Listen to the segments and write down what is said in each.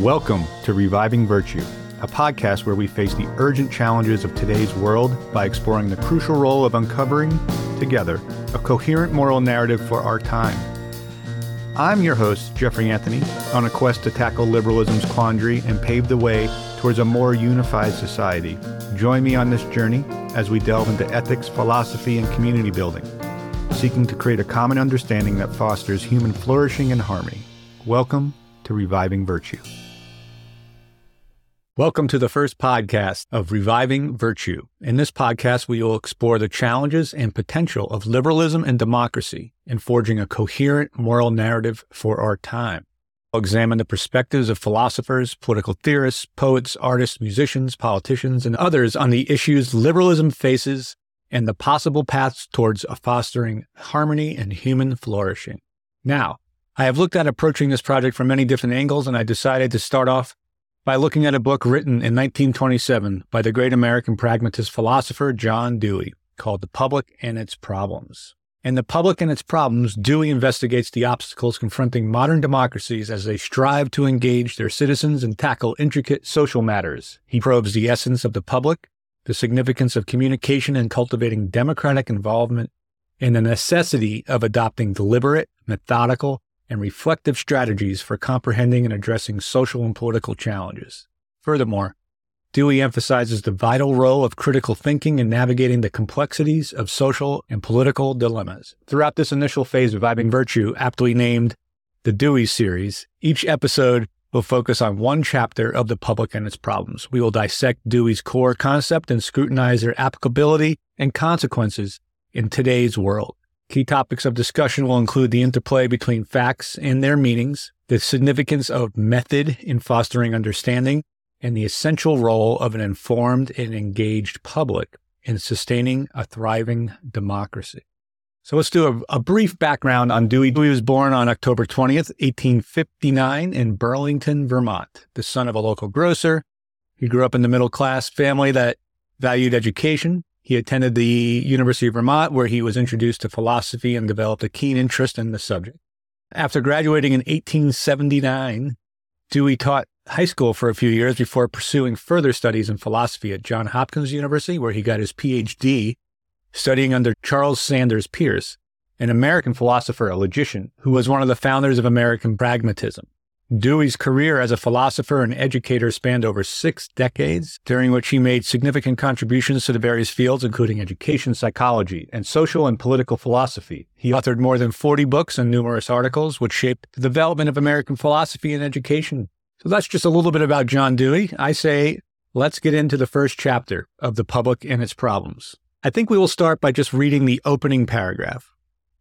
Welcome to Reviving Virtue, a podcast where we face the urgent challenges of today's world by exploring the crucial role of uncovering, together, a coherent moral narrative for our time. I'm your host, Jeffrey Anthony, on a quest to tackle liberalism's quandary and pave the way towards a more unified society. Join me on this journey as we delve into ethics, philosophy, and community building, seeking to create a common understanding that fosters human flourishing and harmony. Welcome to Reviving Virtue. Welcome to the first podcast of Reviving Virtue. In this podcast, we will explore the challenges and potential of liberalism and democracy in forging a coherent moral narrative for our time. We'll examine the perspectives of philosophers, political theorists, poets, artists, musicians, politicians, and others on the issues liberalism faces and the possible paths towards fostering harmony and human flourishing. Now, I have looked at approaching this project from many different angles, and I decided to start off by looking at a book written in 1927 by the great American pragmatist philosopher John Dewey called The Public and Its Problems. In The Public and Its Problems, Dewey investigates the obstacles confronting modern democracies as they strive to engage their citizens and tackle intricate social matters. He probes the essence of the public, the significance of communication and cultivating democratic involvement, and the necessity of adopting deliberate, methodical, and reflective strategies for comprehending and addressing social and political challenges. Furthermore, Dewey emphasizes the vital role of critical thinking in navigating the complexities of social and political dilemmas. Throughout this initial phase of Reviving Virtue, aptly named the Dewey series, each episode will focus on one chapter of the public and its problems. We will dissect Dewey's core concept and scrutinize their applicability and consequences in today's world. Key topics of discussion will include the interplay between facts and their meanings, the significance of method in fostering understanding, and the essential role of an informed and engaged public in sustaining a thriving democracy. So let's do a, a, brief background on Dewey. Dewey was born on October 20th, 1859 in Burlington, Vermont, the son of a local grocer. He grew up in the middle class family that valued education he attended the University of Vermont, where he was introduced to philosophy and developed a keen interest in the subject. After graduating in 1879, Dewey taught high school for a few years before pursuing further studies in philosophy at Johns Hopkins University, where he got his PhD, studying under Charles Sanders Peirce, an American philosopher, a logician, who was one of the founders of American pragmatism. Dewey's career as a philosopher and educator spanned over six decades, during which he made significant contributions to the various fields, including education, psychology, and social and political philosophy. He authored more than 40 books and numerous articles, which shaped the development of American philosophy and education. So that's just a little bit about John Dewey. I say, let's get into the first chapter of The Public and Its Problems. I think we will start by just reading the opening paragraph,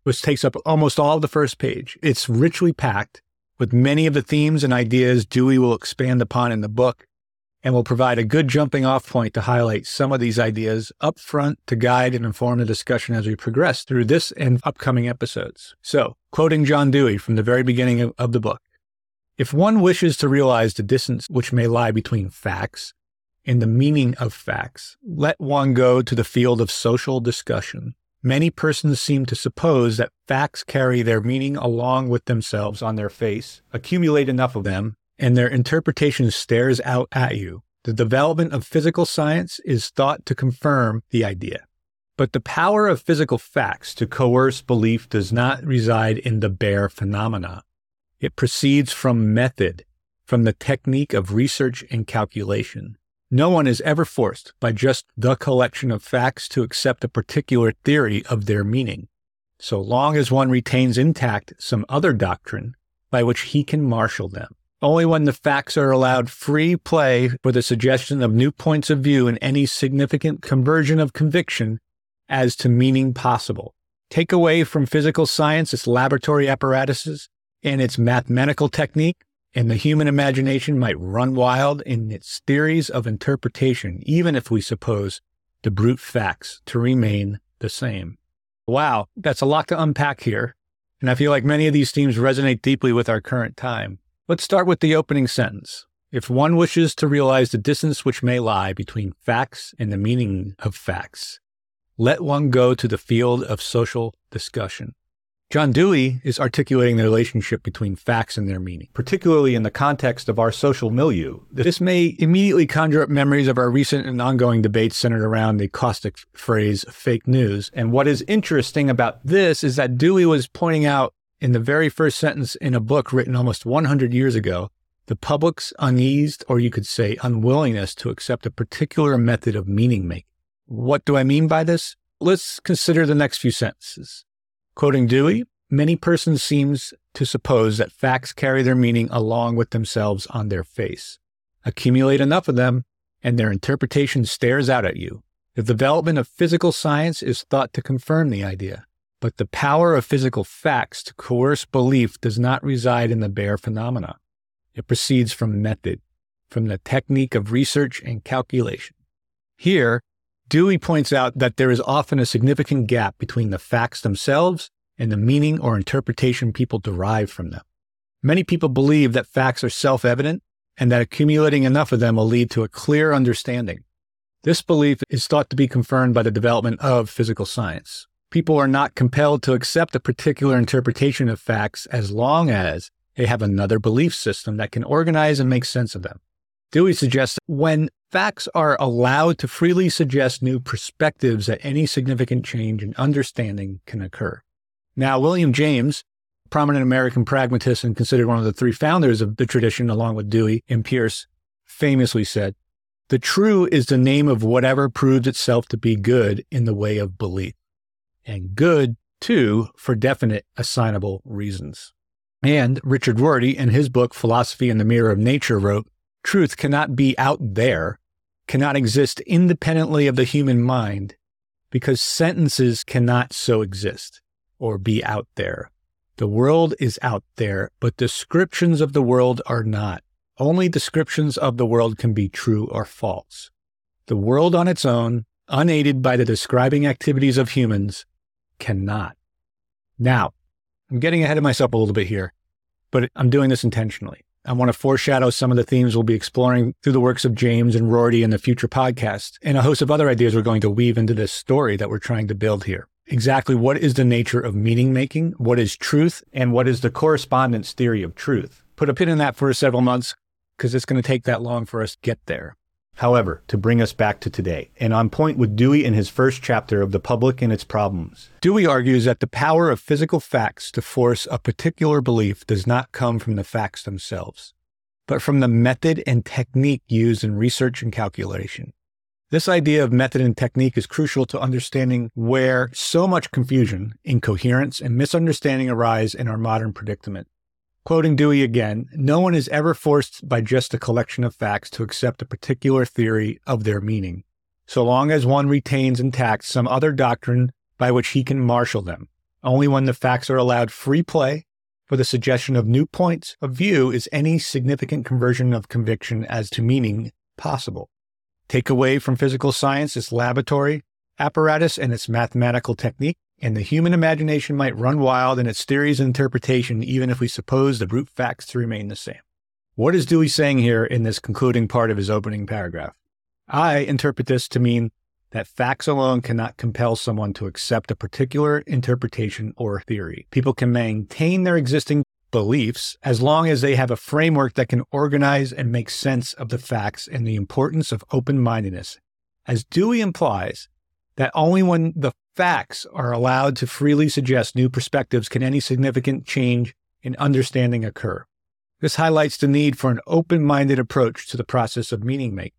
which takes up almost all of the first page. It's richly packed with many of the themes and ideas Dewey will expand upon in the book and will provide a good jumping off point to highlight some of these ideas up front to guide and inform the discussion as we progress through this and upcoming episodes. So, quoting John Dewey from the very beginning of, of the book, if one wishes to realize the distance which may lie between facts and the meaning of facts, let one go to the field of social discussion. Many persons seem to suppose that facts carry their meaning along with themselves on their face, accumulate enough of them, and their interpretation stares out at you. The development of physical science is thought to confirm the idea. But the power of physical facts to coerce belief does not reside in the bare phenomena. It proceeds from method, from the technique of research and calculation. No one is ever forced by just the collection of facts to accept a particular theory of their meaning, so long as one retains intact some other doctrine by which he can marshal them. Only when the facts are allowed free play for the suggestion of new points of view and any significant conversion of conviction as to meaning possible. Take away from physical science its laboratory apparatuses and its mathematical technique, and the human imagination might run wild in its theories of interpretation, even if we suppose the brute facts to remain the same. Wow, that's a lot to unpack here. And I feel like many of these themes resonate deeply with our current time. Let's start with the opening sentence. If one wishes to realize the distance which may lie between facts and the meaning of facts, let one go to the field of social discussion. John Dewey is articulating the relationship between facts and their meaning, particularly in the context of our social milieu. This may immediately conjure up memories of our recent and ongoing debates centered around the caustic phrase fake news. And what is interesting about this is that Dewey was pointing out in the very first sentence in a book written almost 100 years ago the public's unease, or you could say unwillingness, to accept a particular method of meaning making. What do I mean by this? Let's consider the next few sentences. Quoting Dewey, many persons seems to suppose that facts carry their meaning along with themselves on their face. Accumulate enough of them, and their interpretation stares out at you. The development of physical science is thought to confirm the idea, but the power of physical facts to coerce belief does not reside in the bare phenomena. It proceeds from method, from the technique of research and calculation. Here, Dewey points out that there is often a significant gap between the facts themselves and the meaning or interpretation people derive from them. Many people believe that facts are self evident and that accumulating enough of them will lead to a clear understanding. This belief is thought to be confirmed by the development of physical science. People are not compelled to accept a particular interpretation of facts as long as they have another belief system that can organize and make sense of them. Dewey suggests that when facts are allowed to freely suggest new perspectives that any significant change in understanding can occur. Now, William James, prominent American pragmatist and considered one of the three founders of the tradition, along with Dewey and Peirce, famously said, The true is the name of whatever proves itself to be good in the way of belief, and good, too, for definite assignable reasons. And Richard Rorty, in his book Philosophy in the Mirror of Nature, wrote, Truth cannot be out there, cannot exist independently of the human mind, because sentences cannot so exist or be out there. The world is out there, but descriptions of the world are not. Only descriptions of the world can be true or false. The world on its own, unaided by the describing activities of humans, cannot. Now, I'm getting ahead of myself a little bit here, but I'm doing this intentionally. I want to foreshadow some of the themes we'll be exploring through the works of James and Rorty in the future podcast, and a host of other ideas we're going to weave into this story that we're trying to build here. Exactly what is the nature of meaning making? What is truth? And what is the correspondence theory of truth? Put a pin in that for several months because it's going to take that long for us to get there. However, to bring us back to today, and on point with Dewey in his first chapter of The Public and Its Problems. Dewey argues that the power of physical facts to force a particular belief does not come from the facts themselves, but from the method and technique used in research and calculation. This idea of method and technique is crucial to understanding where so much confusion, incoherence, and misunderstanding arise in our modern predicament. Quoting Dewey again, no one is ever forced by just a collection of facts to accept a particular theory of their meaning, so long as one retains intact some other doctrine by which he can marshal them. Only when the facts are allowed free play for the suggestion of new points of view is any significant conversion of conviction as to meaning possible. Take away from physical science its laboratory apparatus and its mathematical technique, and the human imagination might run wild in its theories and interpretation, even if we suppose the brute facts to remain the same. What is Dewey saying here in this concluding part of his opening paragraph? I interpret this to mean that facts alone cannot compel someone to accept a particular interpretation or theory. People can maintain their existing beliefs as long as they have a framework that can organize and make sense of the facts and the importance of open mindedness. As Dewey implies, that only when the facts are allowed to freely suggest new perspectives can any significant change in understanding occur. This highlights the need for an open minded approach to the process of meaning making.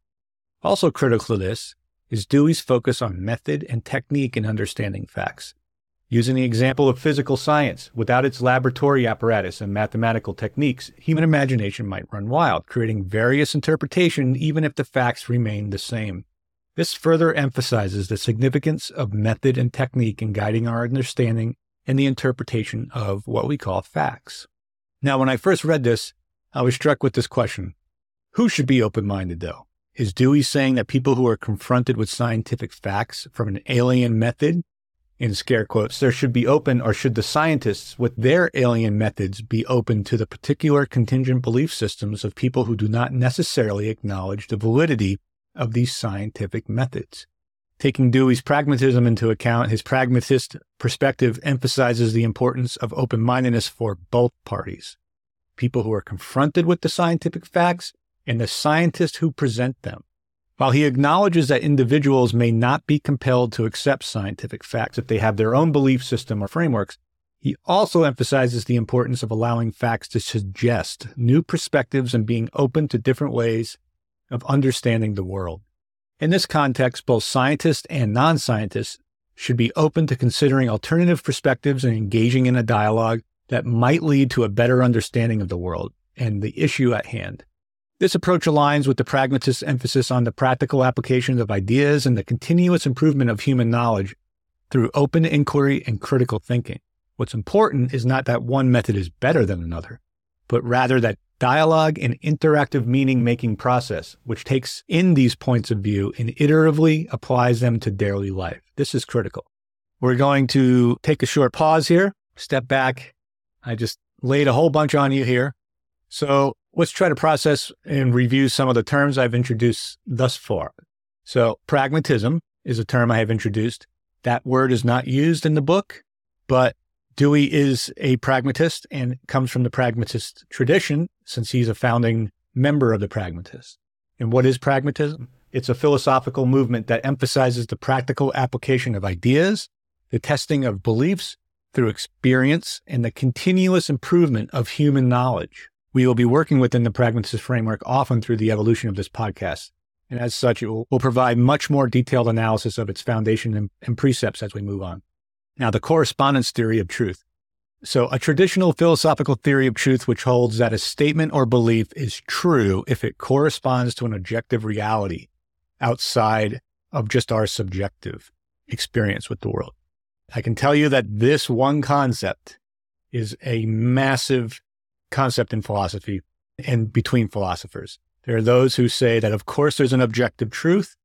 Also critical to this is Dewey's focus on method and technique in understanding facts. Using the example of physical science, without its laboratory apparatus and mathematical techniques, human imagination might run wild, creating various interpretations even if the facts remain the same. This further emphasizes the significance of method and technique in guiding our understanding and the interpretation of what we call facts. Now, when I first read this, I was struck with this question Who should be open minded, though? Is Dewey saying that people who are confronted with scientific facts from an alien method, in scare quotes, there should be open, or should the scientists with their alien methods be open to the particular contingent belief systems of people who do not necessarily acknowledge the validity of these scientific methods. Taking Dewey's pragmatism into account, his pragmatist perspective emphasizes the importance of open mindedness for both parties people who are confronted with the scientific facts and the scientists who present them. While he acknowledges that individuals may not be compelled to accept scientific facts if they have their own belief system or frameworks, he also emphasizes the importance of allowing facts to suggest new perspectives and being open to different ways of understanding the world. In this context, both scientists and non scientists should be open to considering alternative perspectives and engaging in a dialogue that might lead to a better understanding of the world and the issue at hand. This approach aligns with the pragmatist's emphasis on the practical applications of ideas and the continuous improvement of human knowledge through open inquiry and critical thinking. What's important is not that one method is better than another, but rather that dialogue and interactive meaning making process, which takes in these points of view and iteratively applies them to daily life. This is critical. We're going to take a short pause here, step back. I just laid a whole bunch on you here. So let's try to process and review some of the terms I've introduced thus far. So, pragmatism is a term I have introduced. That word is not used in the book, but Dewey is a pragmatist and comes from the pragmatist tradition since he's a founding member of the pragmatists. And what is pragmatism? It's a philosophical movement that emphasizes the practical application of ideas, the testing of beliefs through experience, and the continuous improvement of human knowledge. We will be working within the pragmatist framework often through the evolution of this podcast. And as such, it will, will provide much more detailed analysis of its foundation and, and precepts as we move on. Now, the correspondence theory of truth. So, a traditional philosophical theory of truth which holds that a statement or belief is true if it corresponds to an objective reality outside of just our subjective experience with the world. I can tell you that this one concept is a massive concept in philosophy and between philosophers. There are those who say that, of course, there's an objective truth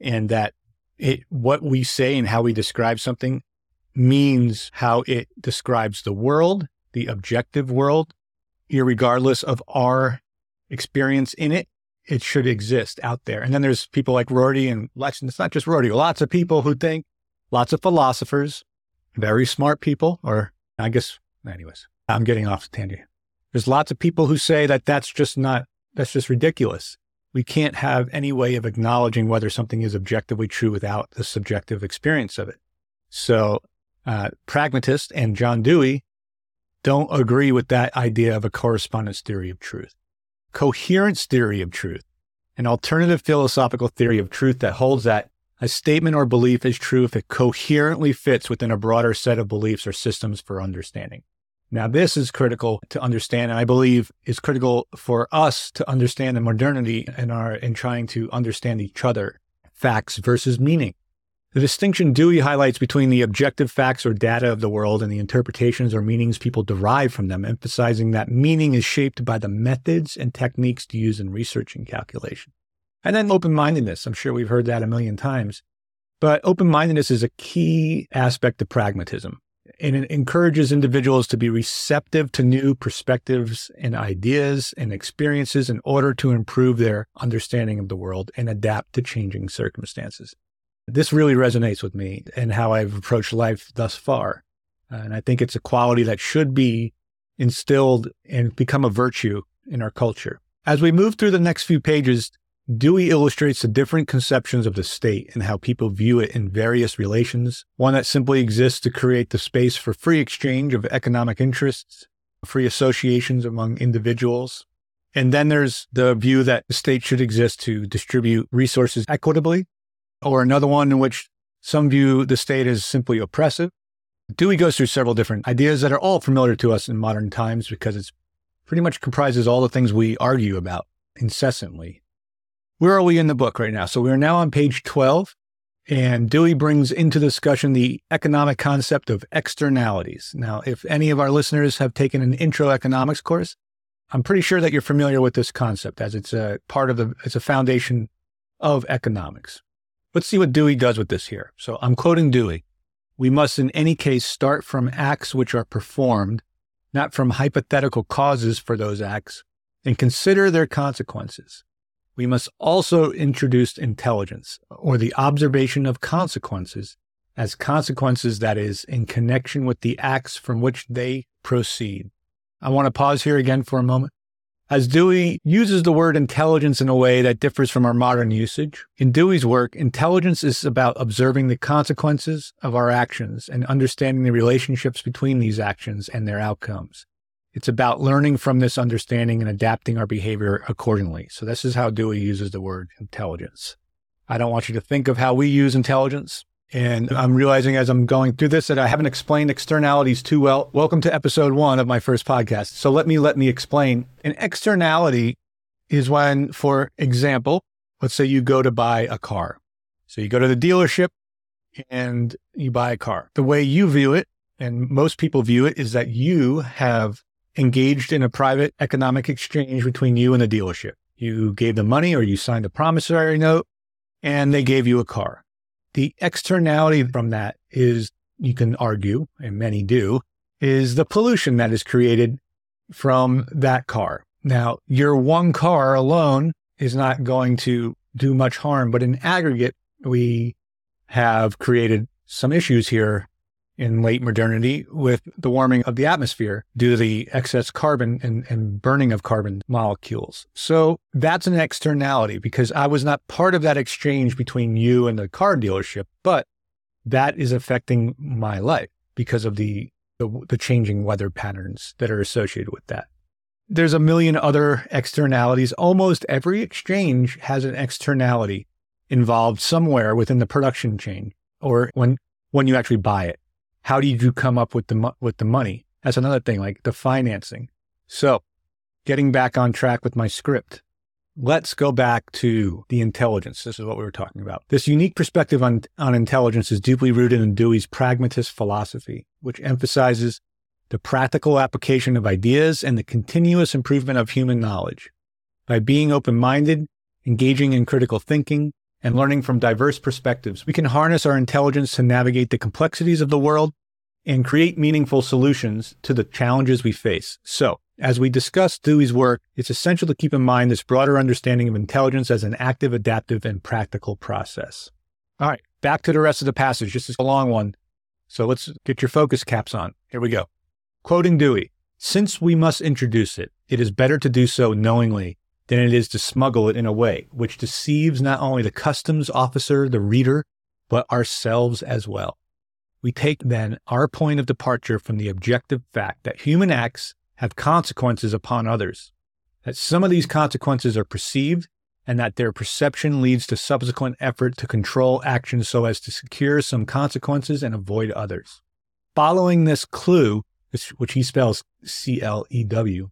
and that it, what we say and how we describe something means how it describes the world, the objective world, regardless of our experience in it. It should exist out there. And then there's people like Rorty and Lex. And it's not just Rorty, lots of people who think, lots of philosophers, very smart people, or I guess, anyways, I'm getting off tangent. There's lots of people who say that that's just not, that's just ridiculous. We can't have any way of acknowledging whether something is objectively true without the subjective experience of it. So, uh, pragmatist and John Dewey don't agree with that idea of a correspondence theory of truth. Coherence theory of truth, an alternative philosophical theory of truth that holds that a statement or belief is true if it coherently fits within a broader set of beliefs or systems for understanding. Now, this is critical to understand, and I believe is critical for us to understand the modernity in our in trying to understand each other, facts versus meaning. The distinction Dewey highlights between the objective facts or data of the world and the interpretations or meanings people derive from them, emphasizing that meaning is shaped by the methods and techniques to use in research and calculation. And then open mindedness. I'm sure we've heard that a million times. But open mindedness is a key aspect of pragmatism and it encourages individuals to be receptive to new perspectives and ideas and experiences in order to improve their understanding of the world and adapt to changing circumstances. This really resonates with me and how I've approached life thus far. Uh, and I think it's a quality that should be instilled and become a virtue in our culture. As we move through the next few pages, Dewey illustrates the different conceptions of the state and how people view it in various relations. One that simply exists to create the space for free exchange of economic interests, free associations among individuals. And then there's the view that the state should exist to distribute resources equitably, or another one in which some view the state as simply oppressive. Dewey goes through several different ideas that are all familiar to us in modern times because it's pretty much comprises all the things we argue about incessantly where are we in the book right now? So we are now on page 12, and Dewey brings into discussion the economic concept of externalities. Now, if any of our listeners have taken an intro economics course, I'm pretty sure that you're familiar with this concept as it's a part of the, it's a foundation of economics. Let's see what Dewey does with this here. So I'm quoting Dewey. We must in any case start from acts which are performed, not from hypothetical causes for those acts, and consider their consequences. we must also introduce intelligence or the observation of consequences as consequences that is in connection with the acts from which they proceed. I want to pause here again for a moment. As Dewey uses the word intelligence in a way that differs from our modern usage, in Dewey's work, intelligence is about observing the consequences of our actions and understanding the relationships between these actions and their outcomes. It's about learning from this understanding and adapting our behavior accordingly. So, this is how Dewey uses the word intelligence. I don't want you to think of how we use intelligence. And I'm realizing as I'm going through this that I haven't explained externalities too well. Welcome to episode one of my first podcast. So let me let me explain. An externality is when, for example, let's say you go to buy a car. So you go to the dealership and you buy a car. The way you view it, and most people view it, is that you have engaged in a private economic exchange between you and the dealership. You gave them money or you signed a promissory note and they gave you a car. The externality from that is, you can argue, and many do, is the pollution that is created from that car. Now, your one car alone is not going to do much harm, but in aggregate, we have created some issues here in late modernity with the warming of the atmosphere due to the excess carbon and, and, burning of carbon molecules. So that's an externality because I was not part of that exchange between you and the car dealership, but that is affecting my life because of the, the, the changing weather patterns that are associated with that. There's a million other externalities. Almost every exchange has an externality involved somewhere within the production chain or when when you actually buy it how did you come up with the with the money? That's another thing, like the financing. So, getting back on track with my script. Let's go back to the intelligence. This is what we were talking about. This unique perspective on, on intelligence is deeply rooted in Dewey's pragmatist philosophy, which emphasizes the practical application of ideas and the continuous improvement of human knowledge. By being open minded, engaging in critical thinking, and learning from diverse perspectives, we can harness our intelligence to navigate the complexities of the world and create meaningful solutions to the challenges we face. So, as we discuss Dewey's work, it's essential to keep in mind this broader understanding of intelligence as an active, adaptive, and practical process. All right, back to the rest of the passage. This is a long one. So let's get your focus caps on. Here we go. Quoting Dewey Since we must introduce it, it is better to do so knowingly than it is to smuggle it in a way which deceives not only the customs officer, the reader, but ourselves as well. We take then our point of departure from the objective fact that human acts have consequences upon others, that some of these consequences are perceived, and that their perception leads to subsequent effort to control actions so as to secure some consequences and avoid others. Following this clue, which he spells C L E W,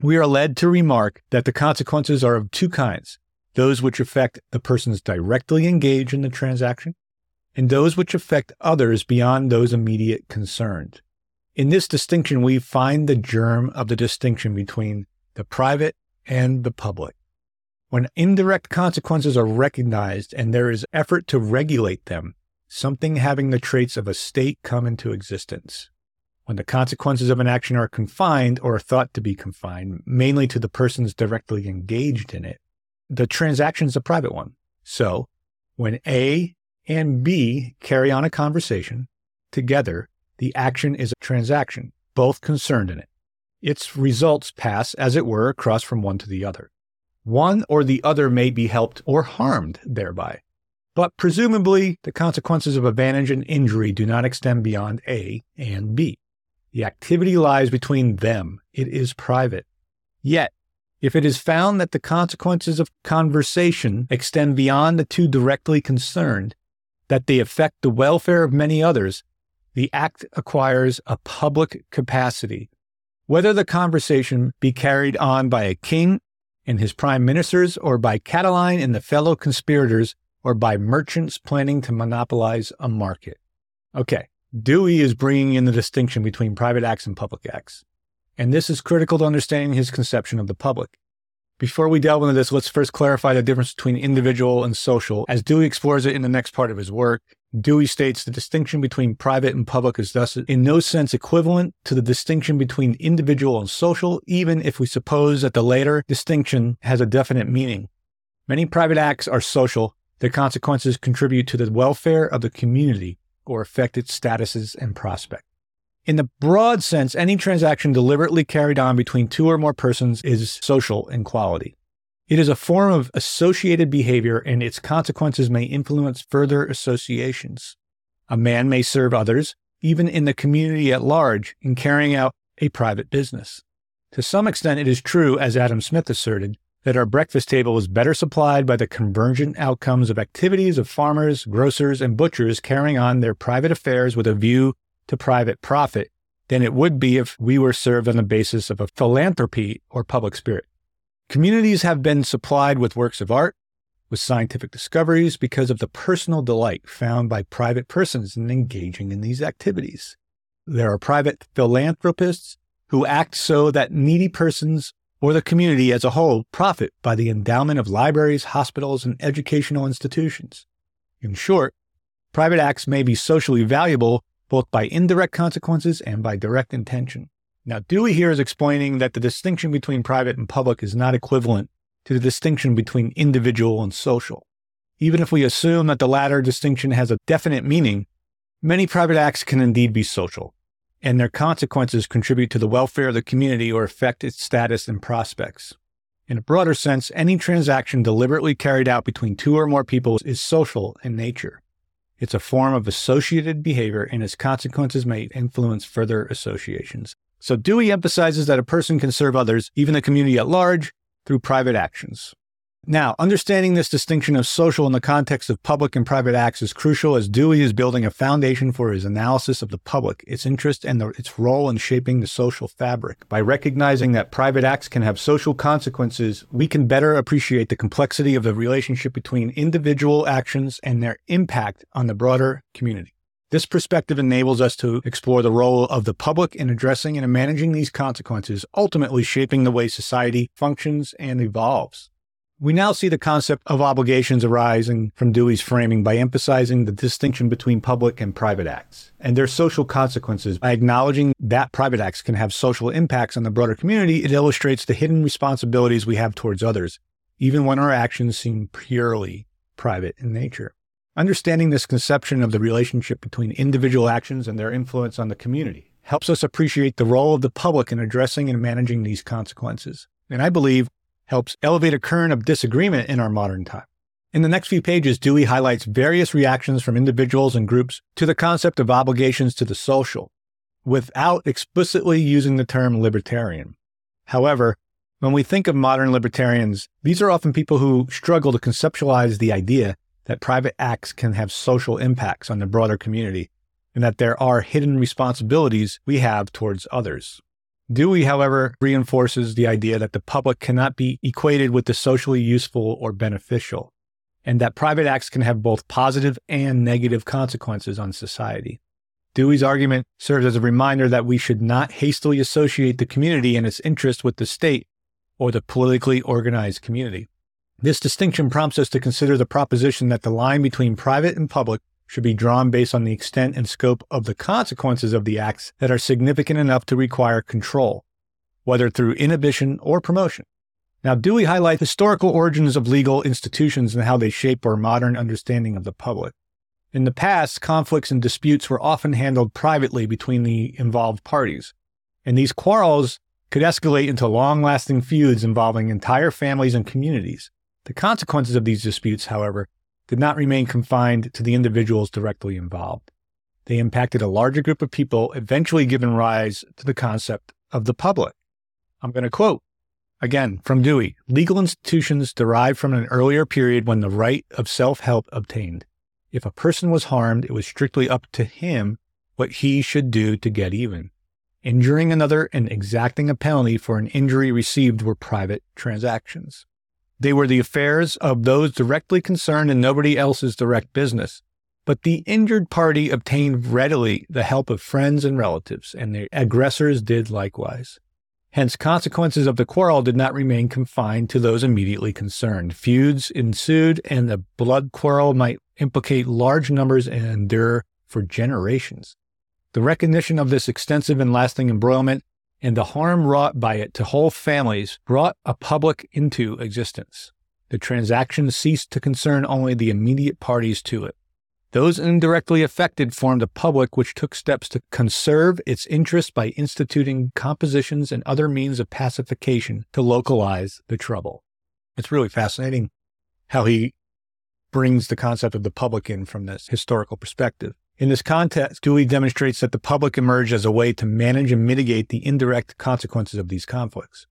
we are led to remark that the consequences are of two kinds those which affect the persons directly engaged in the transaction, and those which affect others beyond those immediate concerned. In this distinction, we find the germ of the distinction between the private and the public. When indirect consequences are recognized and there is effort to regulate them, something having the traits of a state come into existence when the consequences of an action are confined or thought to be confined, mainly to the persons directly engaged in it, the transaction is a private one. So when A and B carry on a conversation together, the action is a transaction, both concerned in it. Its results pass, as it were, across from one to the other. One or the other may be helped or harmed thereby. But presumably, the consequences of advantage and injury do not extend beyond A and B. The activity lies between them. It is private. Yet, if it is found that the consequences of conversation extend beyond the two directly concerned, that they affect the welfare of many others, the act acquires a public capacity. Whether the conversation be carried on by a king and his prime ministers, or by Catiline and the fellow conspirators, or by merchants planning to monopolize a market. Okay, Dewey is bringing in the distinction between private acts and public acts. And this is critical to understanding his conception of the public. Before we delve into this, let's first clarify the difference between individual and social, as Dewey explores it in the next part of his work. Dewey states the distinction between private and public is thus in no sense equivalent to the distinction between individual and social, even if we suppose that the latter distinction has a definite meaning. Many private acts are social. Their consequences contribute to the welfare of the community or affect its statuses and prospects. In the broad sense, any transaction deliberately carried on between two or more persons is social in quality. It is a form of associated behavior and its consequences may influence further associations. A man may serve others, even in the community at large, in carrying out a private business. To some extent, it is true, as Adam Smith asserted, that our breakfast table is better supplied by the convergent outcomes of activities of farmers, grocers, and butchers carrying on their private affairs with a view to private profit than it would be if we were served on the basis of a philanthropy or public spirit. Communities have been supplied with works of art, with scientific discoveries because of the personal delight found by private persons in engaging in these activities. There are private philanthropists who act so that needy persons or the community as a whole profit by the endowment of libraries, hospitals, and educational institutions. In short, private acts may be socially valuable both by indirect consequences and by direct intention. Now, Dewey here is explaining that the distinction between private and public is not equivalent to the distinction between individual and social. Even if we assume that the latter distinction has a definite meaning, many private acts can indeed be social, and their consequences contribute to the welfare of the community or affect its status and prospects. In a broader sense, any transaction deliberately carried out between two or more people is social in nature. It's a form of associated behavior, and its consequences may influence further associations. So Dewey emphasizes that a person can serve others, even the community at large, through private actions. Now, understanding this distinction of social in the context of public and private acts is crucial as Dewey is building a foundation for his analysis of the public, its interest, and the, its role in shaping the social fabric. By recognizing that private acts can have social consequences, we can better appreciate the complexity of the relationship between individual actions and their impact on the broader community. This perspective enables us to explore the role of the public in addressing and managing these consequences, ultimately shaping the way society functions and evolves. We now see the concept of obligations arising from Dewey's framing by emphasizing the distinction between public and private acts and their social consequences. By acknowledging that private acts can have social impacts on the broader community, it illustrates the hidden responsibilities we have towards others, even when our actions seem purely private in nature. Understanding this conception of the relationship between individual actions and their influence on the community helps us appreciate the role of the public in addressing and managing these consequences. And I believe helps elevate a current of disagreement in our modern time. In the next few pages, Dewey highlights various reactions from individuals and groups to the concept of obligations to the social without explicitly using the term libertarian. However, when we think of modern libertarians, these are often people who struggle to conceptualize the idea that private acts can have social impacts on the broader community and that there are hidden responsibilities we have towards others. Dewey, however, reinforces the idea that the public cannot be equated with the socially useful or beneficial, and that private acts can have both positive and negative consequences on society. Dewey's argument serves as a reminder that we should not hastily associate the community and its interests with the state or the politically organized community. This distinction prompts us to consider the proposition that the line between private and public should be drawn based on the extent and scope of the consequences of the acts that are significant enough to require control, whether through inhibition or promotion. Now, Dewey highlights historical origins of legal institutions and how they shape our modern understanding of the public. In the past, conflicts and disputes were often handled privately between the involved parties, and these quarrels could escalate into long lasting feuds involving entire families and communities. The consequences of these disputes, however, did not remain confined to the individuals directly involved. They impacted a larger group of people, eventually giving rise to the concept of the public. I'm going to quote again from Dewey legal institutions derived from an earlier period when the right of self help obtained. If a person was harmed, it was strictly up to him what he should do to get even. Injuring another and exacting a penalty for an injury received were private transactions. They were the affairs of those directly concerned and nobody else's direct business. But the injured party obtained readily the help of friends and relatives, and the aggressors did likewise. Hence, consequences of the quarrel did not remain confined to those immediately concerned. Feuds ensued, and the blood quarrel might implicate large numbers and endure for generations. The recognition of this extensive and lasting embroilment and the harm wrought by it to whole families brought a public into existence. the transaction ceased to concern only the immediate parties to it. Those indirectly affected formed a public which took steps to conserve its interests by instituting compositions and other means of pacification to localize the trouble. It's really fascinating how he brings the concept of the public in from this historical perspective. In this context, Dewey demonstrates that the public emerged as a way to manage and mitigate the indirect consequences of these conflicts.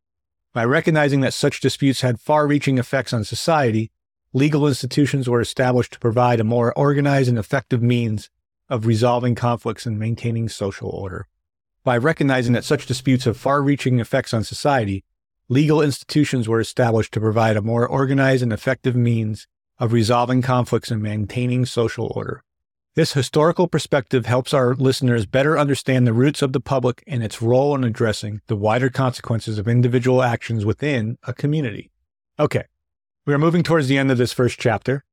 By recognizing that such disputes had far reaching effects on society, legal institutions were established to provide a more organized and effective means of resolving conflicts and maintaining social order. By recognizing that such disputes have far reaching effects on society, legal institutions were established to provide a more organized and effective means of resolving conflicts and maintaining social order. This historical perspective helps our listeners better understand the roots of the public and its role in addressing the wider consequences of individual actions within a community. Okay, we are moving towards the end of this first chapter.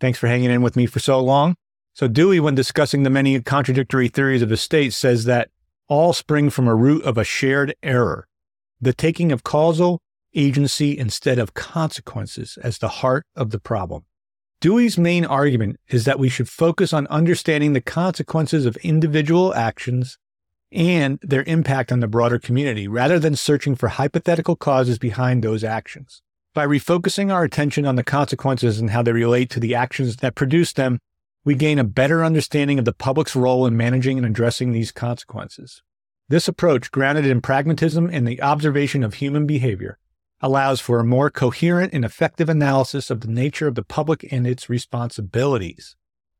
Thanks for hanging in with me for so long. So, Dewey, when discussing the many contradictory theories of the state, says that all spring from a root of a shared error, the taking of causal agency instead of consequences as the heart of the problem. Dewey's main argument is that we should focus on understanding the consequences of individual actions and their impact on the broader community rather than searching for hypothetical causes behind those actions. By refocusing our attention on the consequences and how they relate to the actions that produce them, we gain a better understanding of the public's role in managing and addressing these consequences. This approach, grounded in pragmatism and the observation of human behavior, allows for a more coherent and effective analysis of the nature of the public and its responsibilities.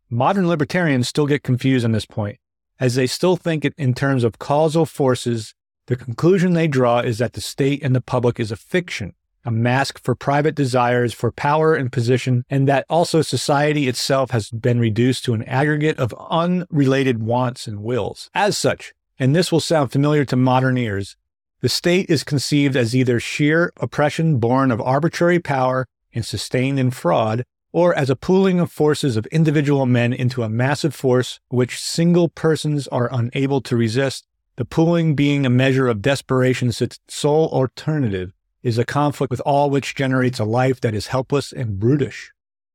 Modern libertarians still get confused on this point, as they still think in terms of causal forces. The conclusion they draw is that the state and the public is a fiction, a mask for private desires for power and position, and that also society itself has been reduced to an aggregate of unrelated wants and wills. As such, and this will sound familiar to modern ears, the state is conceived as either sheer oppression born of arbitrary power and sustained in fraud, or as a pooling of forces of individual men into a massive force which single persons are unable to resist, the pooling being a measure of desperation since its sole alternative is a conflict with all which generates a life that is helpless and brutish.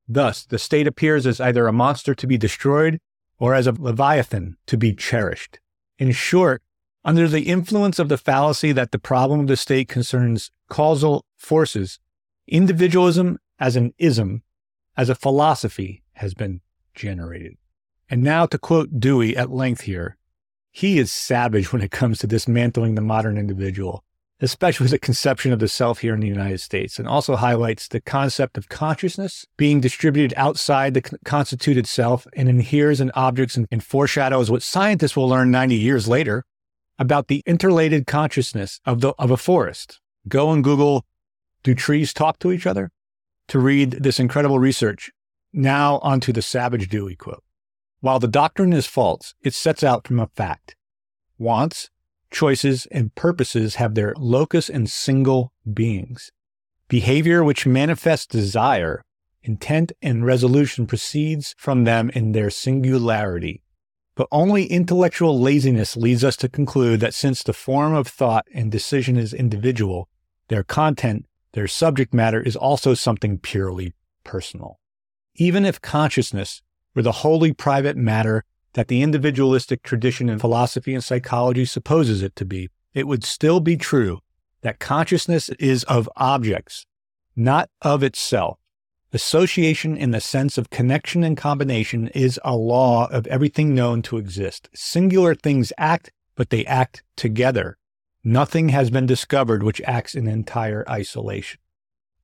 Thus, the state appears as either a monster to be destroyed or as a leviathan to be cherished. In short, under the influence of the fallacy that the problem of the state concerns causal forces, individualism as an ism, as a philosophy, has been generated. And now to quote Dewey at length here, he is savage when it comes to dismantling the modern individual, especially the conception of the self here in the United States, and also highlights the concept of consciousness being distributed outside the constituted self and inheres in objects and, and foreshadows what scientists will learn 90 years later about the interrelated consciousness of, the, of a forest. Go and Google, do trees talk to each other? To read this incredible research. Now onto the Savage Dewey quote. While the doctrine is false, it sets out from a fact. Wants, choices, and purposes have their locus in single beings. Behavior which manifests desire, intent, and resolution proceeds from them in their singularity. But only intellectual laziness leads us to conclude that since the form of thought and decision is individual, their content, their subject matter is also something purely personal. Even if consciousness were the wholly private matter that the individualistic tradition in philosophy and psychology supposes it to be, it would still be true that consciousness is of objects, not of itself, Association in the sense of connection and combination is a law of everything known to exist. Singular things act, but they act together. Nothing has been discovered which acts in entire isolation.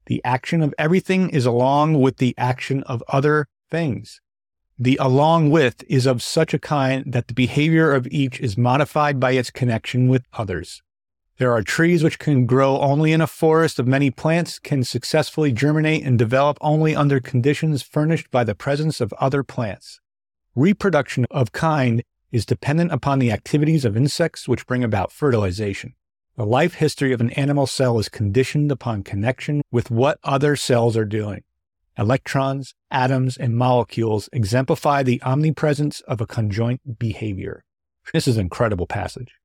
The action of everything is along with the action of other things. The along with is of such a kind that the behavior of each is modified by its connection with others. There are trees which can grow only in a forest of many plants, can successfully germinate and develop only under conditions furnished by the presence of other plants. Reproduction of kind is dependent upon the activities of insects which bring about fertilization. The life history of an animal cell is conditioned upon connection with what other cells are doing. Electrons, atoms, and molecules exemplify the omnipresence of a conjoint behavior. This is an incredible passage.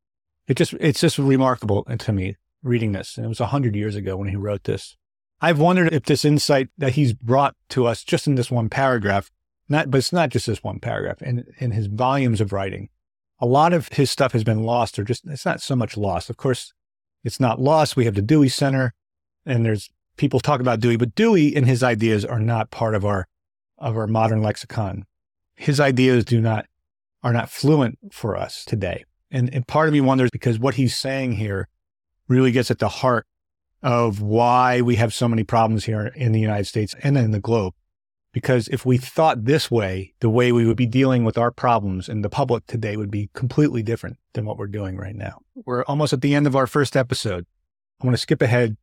It just it's just remarkable to me reading this. And it was hundred years ago when he wrote this. I've wondered if this insight that he's brought to us just in this one paragraph, not, but it's not just this one paragraph, in, in his volumes of writing, a lot of his stuff has been lost or just, it's not so much lost. Of course, it's not lost. We have the Dewey Center and there's people talk about Dewey, but Dewey and his ideas are not part of our, of our modern lexicon. His ideas do not, are not fluent for us today. And, and part of me wonders because what he's saying here really gets at the heart of why we have so many problems here in the United States and in the globe. Because if we thought this way, the way we would be dealing with our problems in the public today would be completely different than what we're doing right now. We're almost at the end of our first episode. I want to skip ahead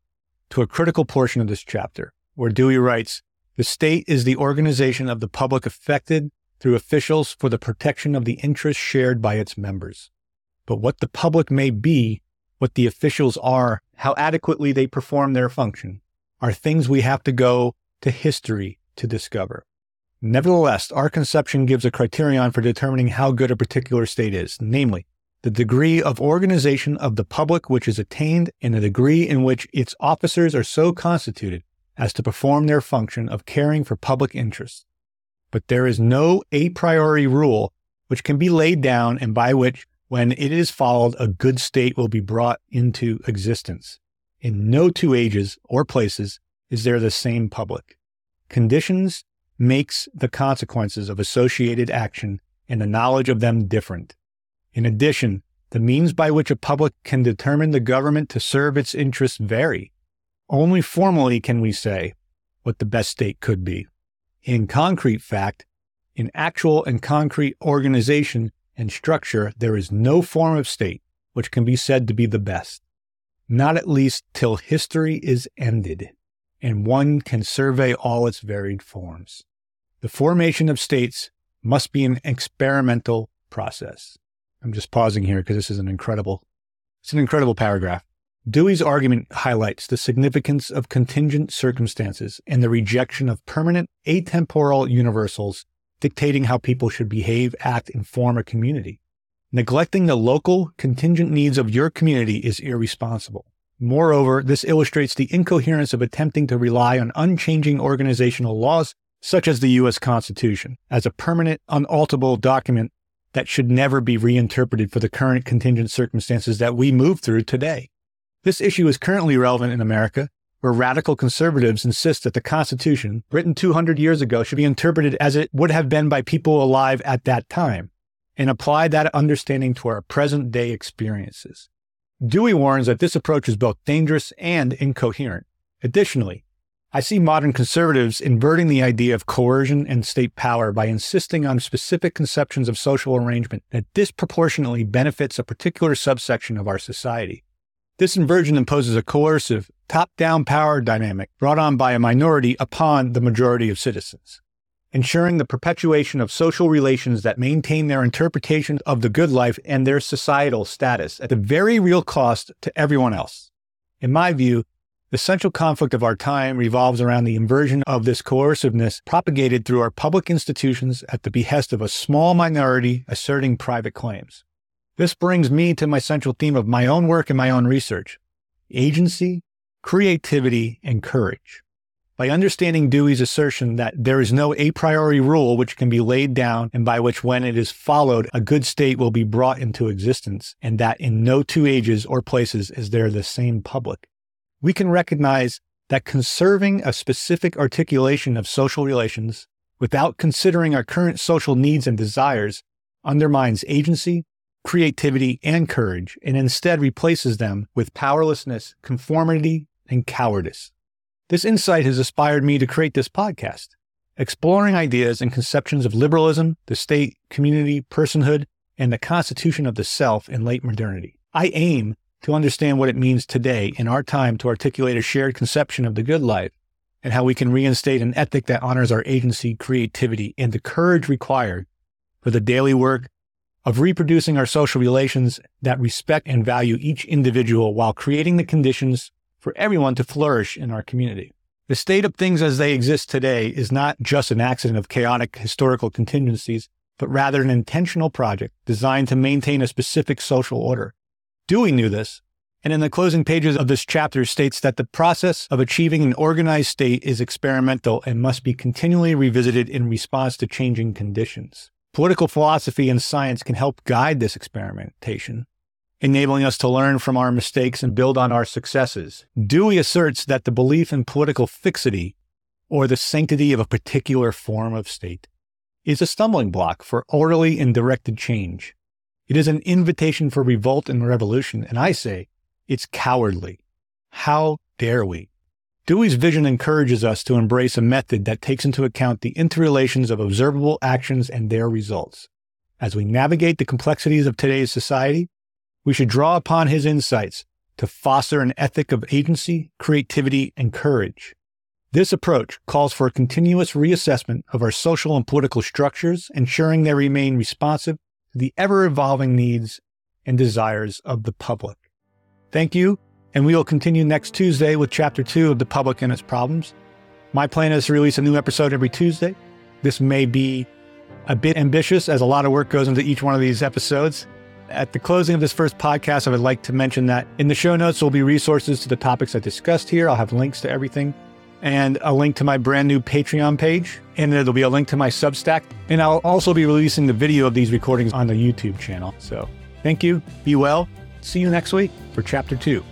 to a critical portion of this chapter where Dewey writes, the state is the organization of the public affected through officials for the protection of the interests shared by its members. But what the public may be, what the officials are, how adequately they perform their function, are things we have to go to history to discover. Nevertheless, our conception gives a criterion for determining how good a particular state is, namely, the degree of organization of the public which is attained and the degree in which its officers are so constituted as to perform their function of caring for public interests. But there is no a priori rule which can be laid down and by which when it is followed, a good state will be brought into existence. In no two ages or places is there the same public. Conditions makes the consequences of associated action and the knowledge of them different. In addition, the means by which a public can determine the government to serve its interests vary. Only formally can we say what the best state could be. In concrete fact, in actual and concrete organization, and structure, there is no form of state which can be said to be the best, not at least till history is ended and one can survey all its varied forms. The formation of states must be an experimental process. I'm just pausing here because this is an incredible, it's an incredible paragraph. Dewey's argument highlights the significance of contingent circumstances and the rejection of permanent atemporal universals dictating how people should behave, act, and form a community. Neglecting the local contingent needs of your community is irresponsible. Moreover, this illustrates the incoherence of attempting to rely on unchanging organizational laws, such as the U.S. Constitution, as a permanent, unalterable document that should never be reinterpreted for the current contingent circumstances that we move through today. This issue is currently relevant in America where radical conservatives insist that the Constitution, written 200 years ago, should be interpreted as it would have been by people alive at that time, and apply that understanding to our present day experiences. Dewey warns that this approach is both dangerous and incoherent. Additionally, I see modern conservatives inverting the idea of coercion and state power by insisting on specific conceptions of social arrangement that disproportionately benefits a particular subsection of our society. This inversion imposes a coercive, top down power dynamic brought on by a minority upon the majority of citizens, ensuring the perpetuation of social relations that maintain their interpretation of the good life and their societal status at the very real cost to everyone else. In my view, the central conflict of our time revolves around the inversion of this coerciveness propagated through our public institutions at the behest of a small minority asserting private claims. This brings me to my central theme of my own work and my own research agency, creativity, and courage. By understanding Dewey's assertion that there is no a priori rule which can be laid down and by which, when it is followed, a good state will be brought into existence, and that in no two ages or places is there the same public, we can recognize that conserving a specific articulation of social relations without considering our current social needs and desires undermines agency, creativity, and courage, and instead replaces them with powerlessness, conformity, and cowardice. This insight has inspired me to create this podcast, exploring ideas and conceptions of liberalism, the state, community, personhood, and the constitution of the self in late modernity. I aim to understand what it means today in our time to articulate a shared conception of the good life and how we can reinstate an ethic that honors our agency, creativity, and the courage required for the daily work of reproducing our social relations that respect and value each individual while creating the conditions for everyone to flourish in our community. The state of things as they exist today is not just an accident of chaotic historical contingencies, but rather an intentional project designed to maintain a specific social order. Dewey knew this, And in the closing pages of this chapter states that the process of achieving an organized state is experimental and must be continually revisited in response to changing conditions. Political philosophy and science can help guide this experimentation, enabling us to learn from our mistakes and build on our successes. Dewey asserts that the belief in political fixity or the sanctity of a particular form of state is a stumbling block for orderly and directed change. It is an invitation for revolt and revolution, and I say it's cowardly. How dare we? Dewey's vision encourages us to embrace a method that takes into account the interrelations of observable actions and their results. As we navigate the complexities of today's society, we should draw upon his insights to foster an ethic of agency, creativity, and courage. This approach calls for a continuous reassessment of our social and political structures, ensuring they remain responsive to the ever evolving needs and desires of the public. Thank you, and we will continue next Tuesday with Chapter 2 of The Public and Its Problems. My plan is to release a new episode every Tuesday. This may be a bit ambitious as a lot of work goes into each one of these episodes. At the closing of this first podcast, I would like to mention that in the show notes will be resources to the topics I discussed here. I'll have links to everything and a link to my brand new Patreon page. And there'll be a link to my Substack. And I'll also be releasing the video of these recordings on the YouTube channel. So thank you. Be well. See you next week for chapter two.